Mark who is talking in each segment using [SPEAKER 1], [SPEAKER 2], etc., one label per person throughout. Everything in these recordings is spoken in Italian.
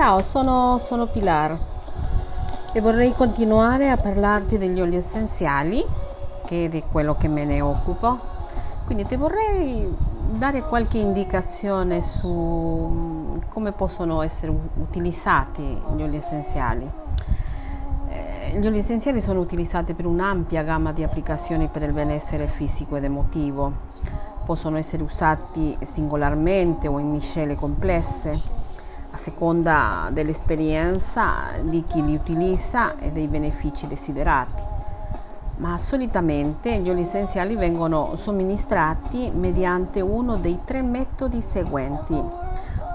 [SPEAKER 1] Ciao, sono, sono Pilar e vorrei continuare a parlarti degli oli essenziali, che è di quello che me ne occupo. Quindi ti vorrei dare qualche indicazione su mm, come possono essere utilizzati gli oli essenziali. Eh, gli oli essenziali sono utilizzati per un'ampia gamma di applicazioni per il benessere fisico ed emotivo. Possono essere usati singolarmente o in miscele complesse a seconda dell'esperienza di chi li utilizza e dei benefici desiderati. Ma solitamente gli oli essenziali vengono somministrati mediante uno dei tre metodi seguenti.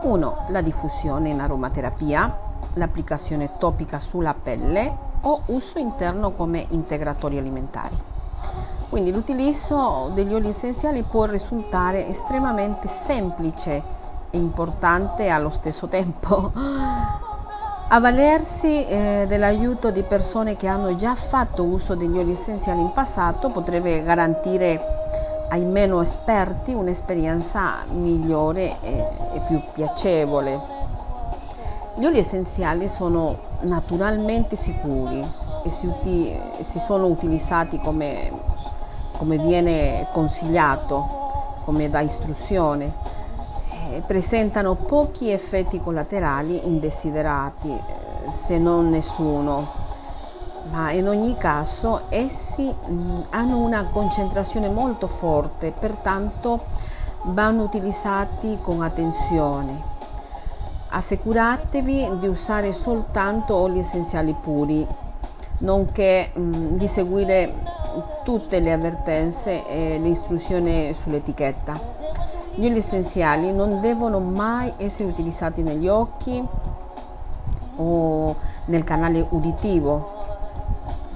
[SPEAKER 1] 1. La diffusione in aromaterapia, l'applicazione topica sulla pelle o uso interno come integratori alimentari. Quindi l'utilizzo degli oli essenziali può risultare estremamente semplice importante allo stesso tempo. Avvalersi eh, dell'aiuto di persone che hanno già fatto uso degli oli essenziali in passato potrebbe garantire ai meno esperti un'esperienza migliore e, e più piacevole. Gli oli essenziali sono naturalmente sicuri e si, uti- si sono utilizzati come, come viene consigliato, come da istruzione presentano pochi effetti collaterali indesiderati, eh, se non nessuno, ma in ogni caso essi mh, hanno una concentrazione molto forte, pertanto vanno utilizzati con attenzione. Assicuratevi di usare soltanto oli essenziali puri, nonché mh, di seguire tutte le avvertenze e le istruzioni sull'etichetta. Gli oli essenziali non devono mai essere utilizzati negli occhi o nel canale uditivo,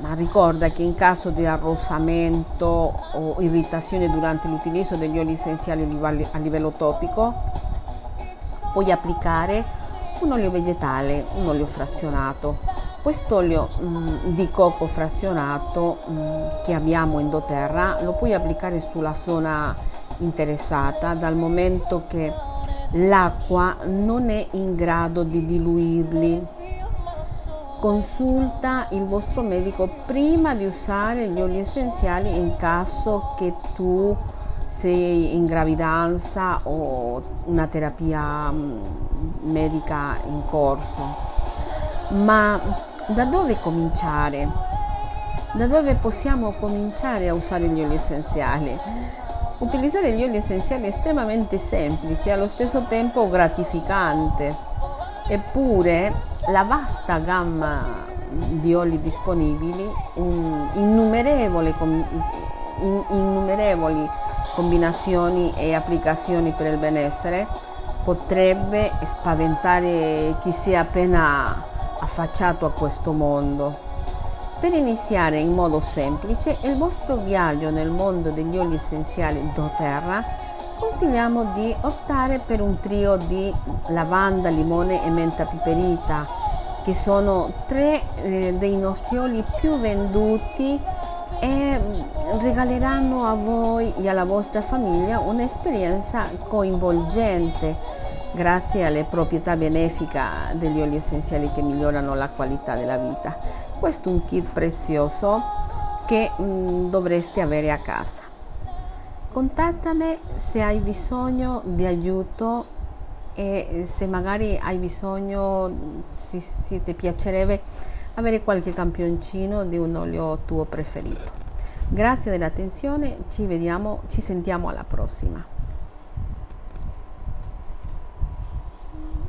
[SPEAKER 1] ma ricorda che in caso di arrossamento o irritazione durante l'utilizzo degli oli essenziali a livello topico, puoi applicare un olio vegetale, un olio frazionato. Quest'olio mh, di cocco frazionato mh, che abbiamo in doTERRA lo puoi applicare sulla zona interessata dal momento che l'acqua non è in grado di diluirli. Consulta il vostro medico prima di usare gli oli essenziali in caso che tu sei in gravidanza o una terapia mm, medica in corso. Ma da dove cominciare? Da dove possiamo cominciare a usare gli oli essenziali? Utilizzare gli oli essenziali è estremamente semplice e allo stesso tempo gratificante. Eppure la vasta gamma di oli disponibili, innumerevoli, in, innumerevoli combinazioni e applicazioni per il benessere, potrebbe spaventare chi si è appena affacciato a questo mondo. Per iniziare in modo semplice il vostro viaggio nel mondo degli oli essenziali doTERRA, consigliamo di optare per un trio di lavanda, limone e menta piperita, che sono tre eh, dei nostri oli più venduti e mm, regaleranno a voi e alla vostra famiglia un'esperienza coinvolgente grazie alle proprietà benefiche degli oli essenziali che migliorano la qualità della vita. Questo è un kit prezioso che mh, mm, dovresti avere a casa. Contattami se hai bisogno di aiuto e se magari hai bisogno, se, se ti piacerebbe avere qualche campioncino di un olio tuo preferito. Grazie dell'attenzione, ci vediamo, ci sentiamo alla prossima.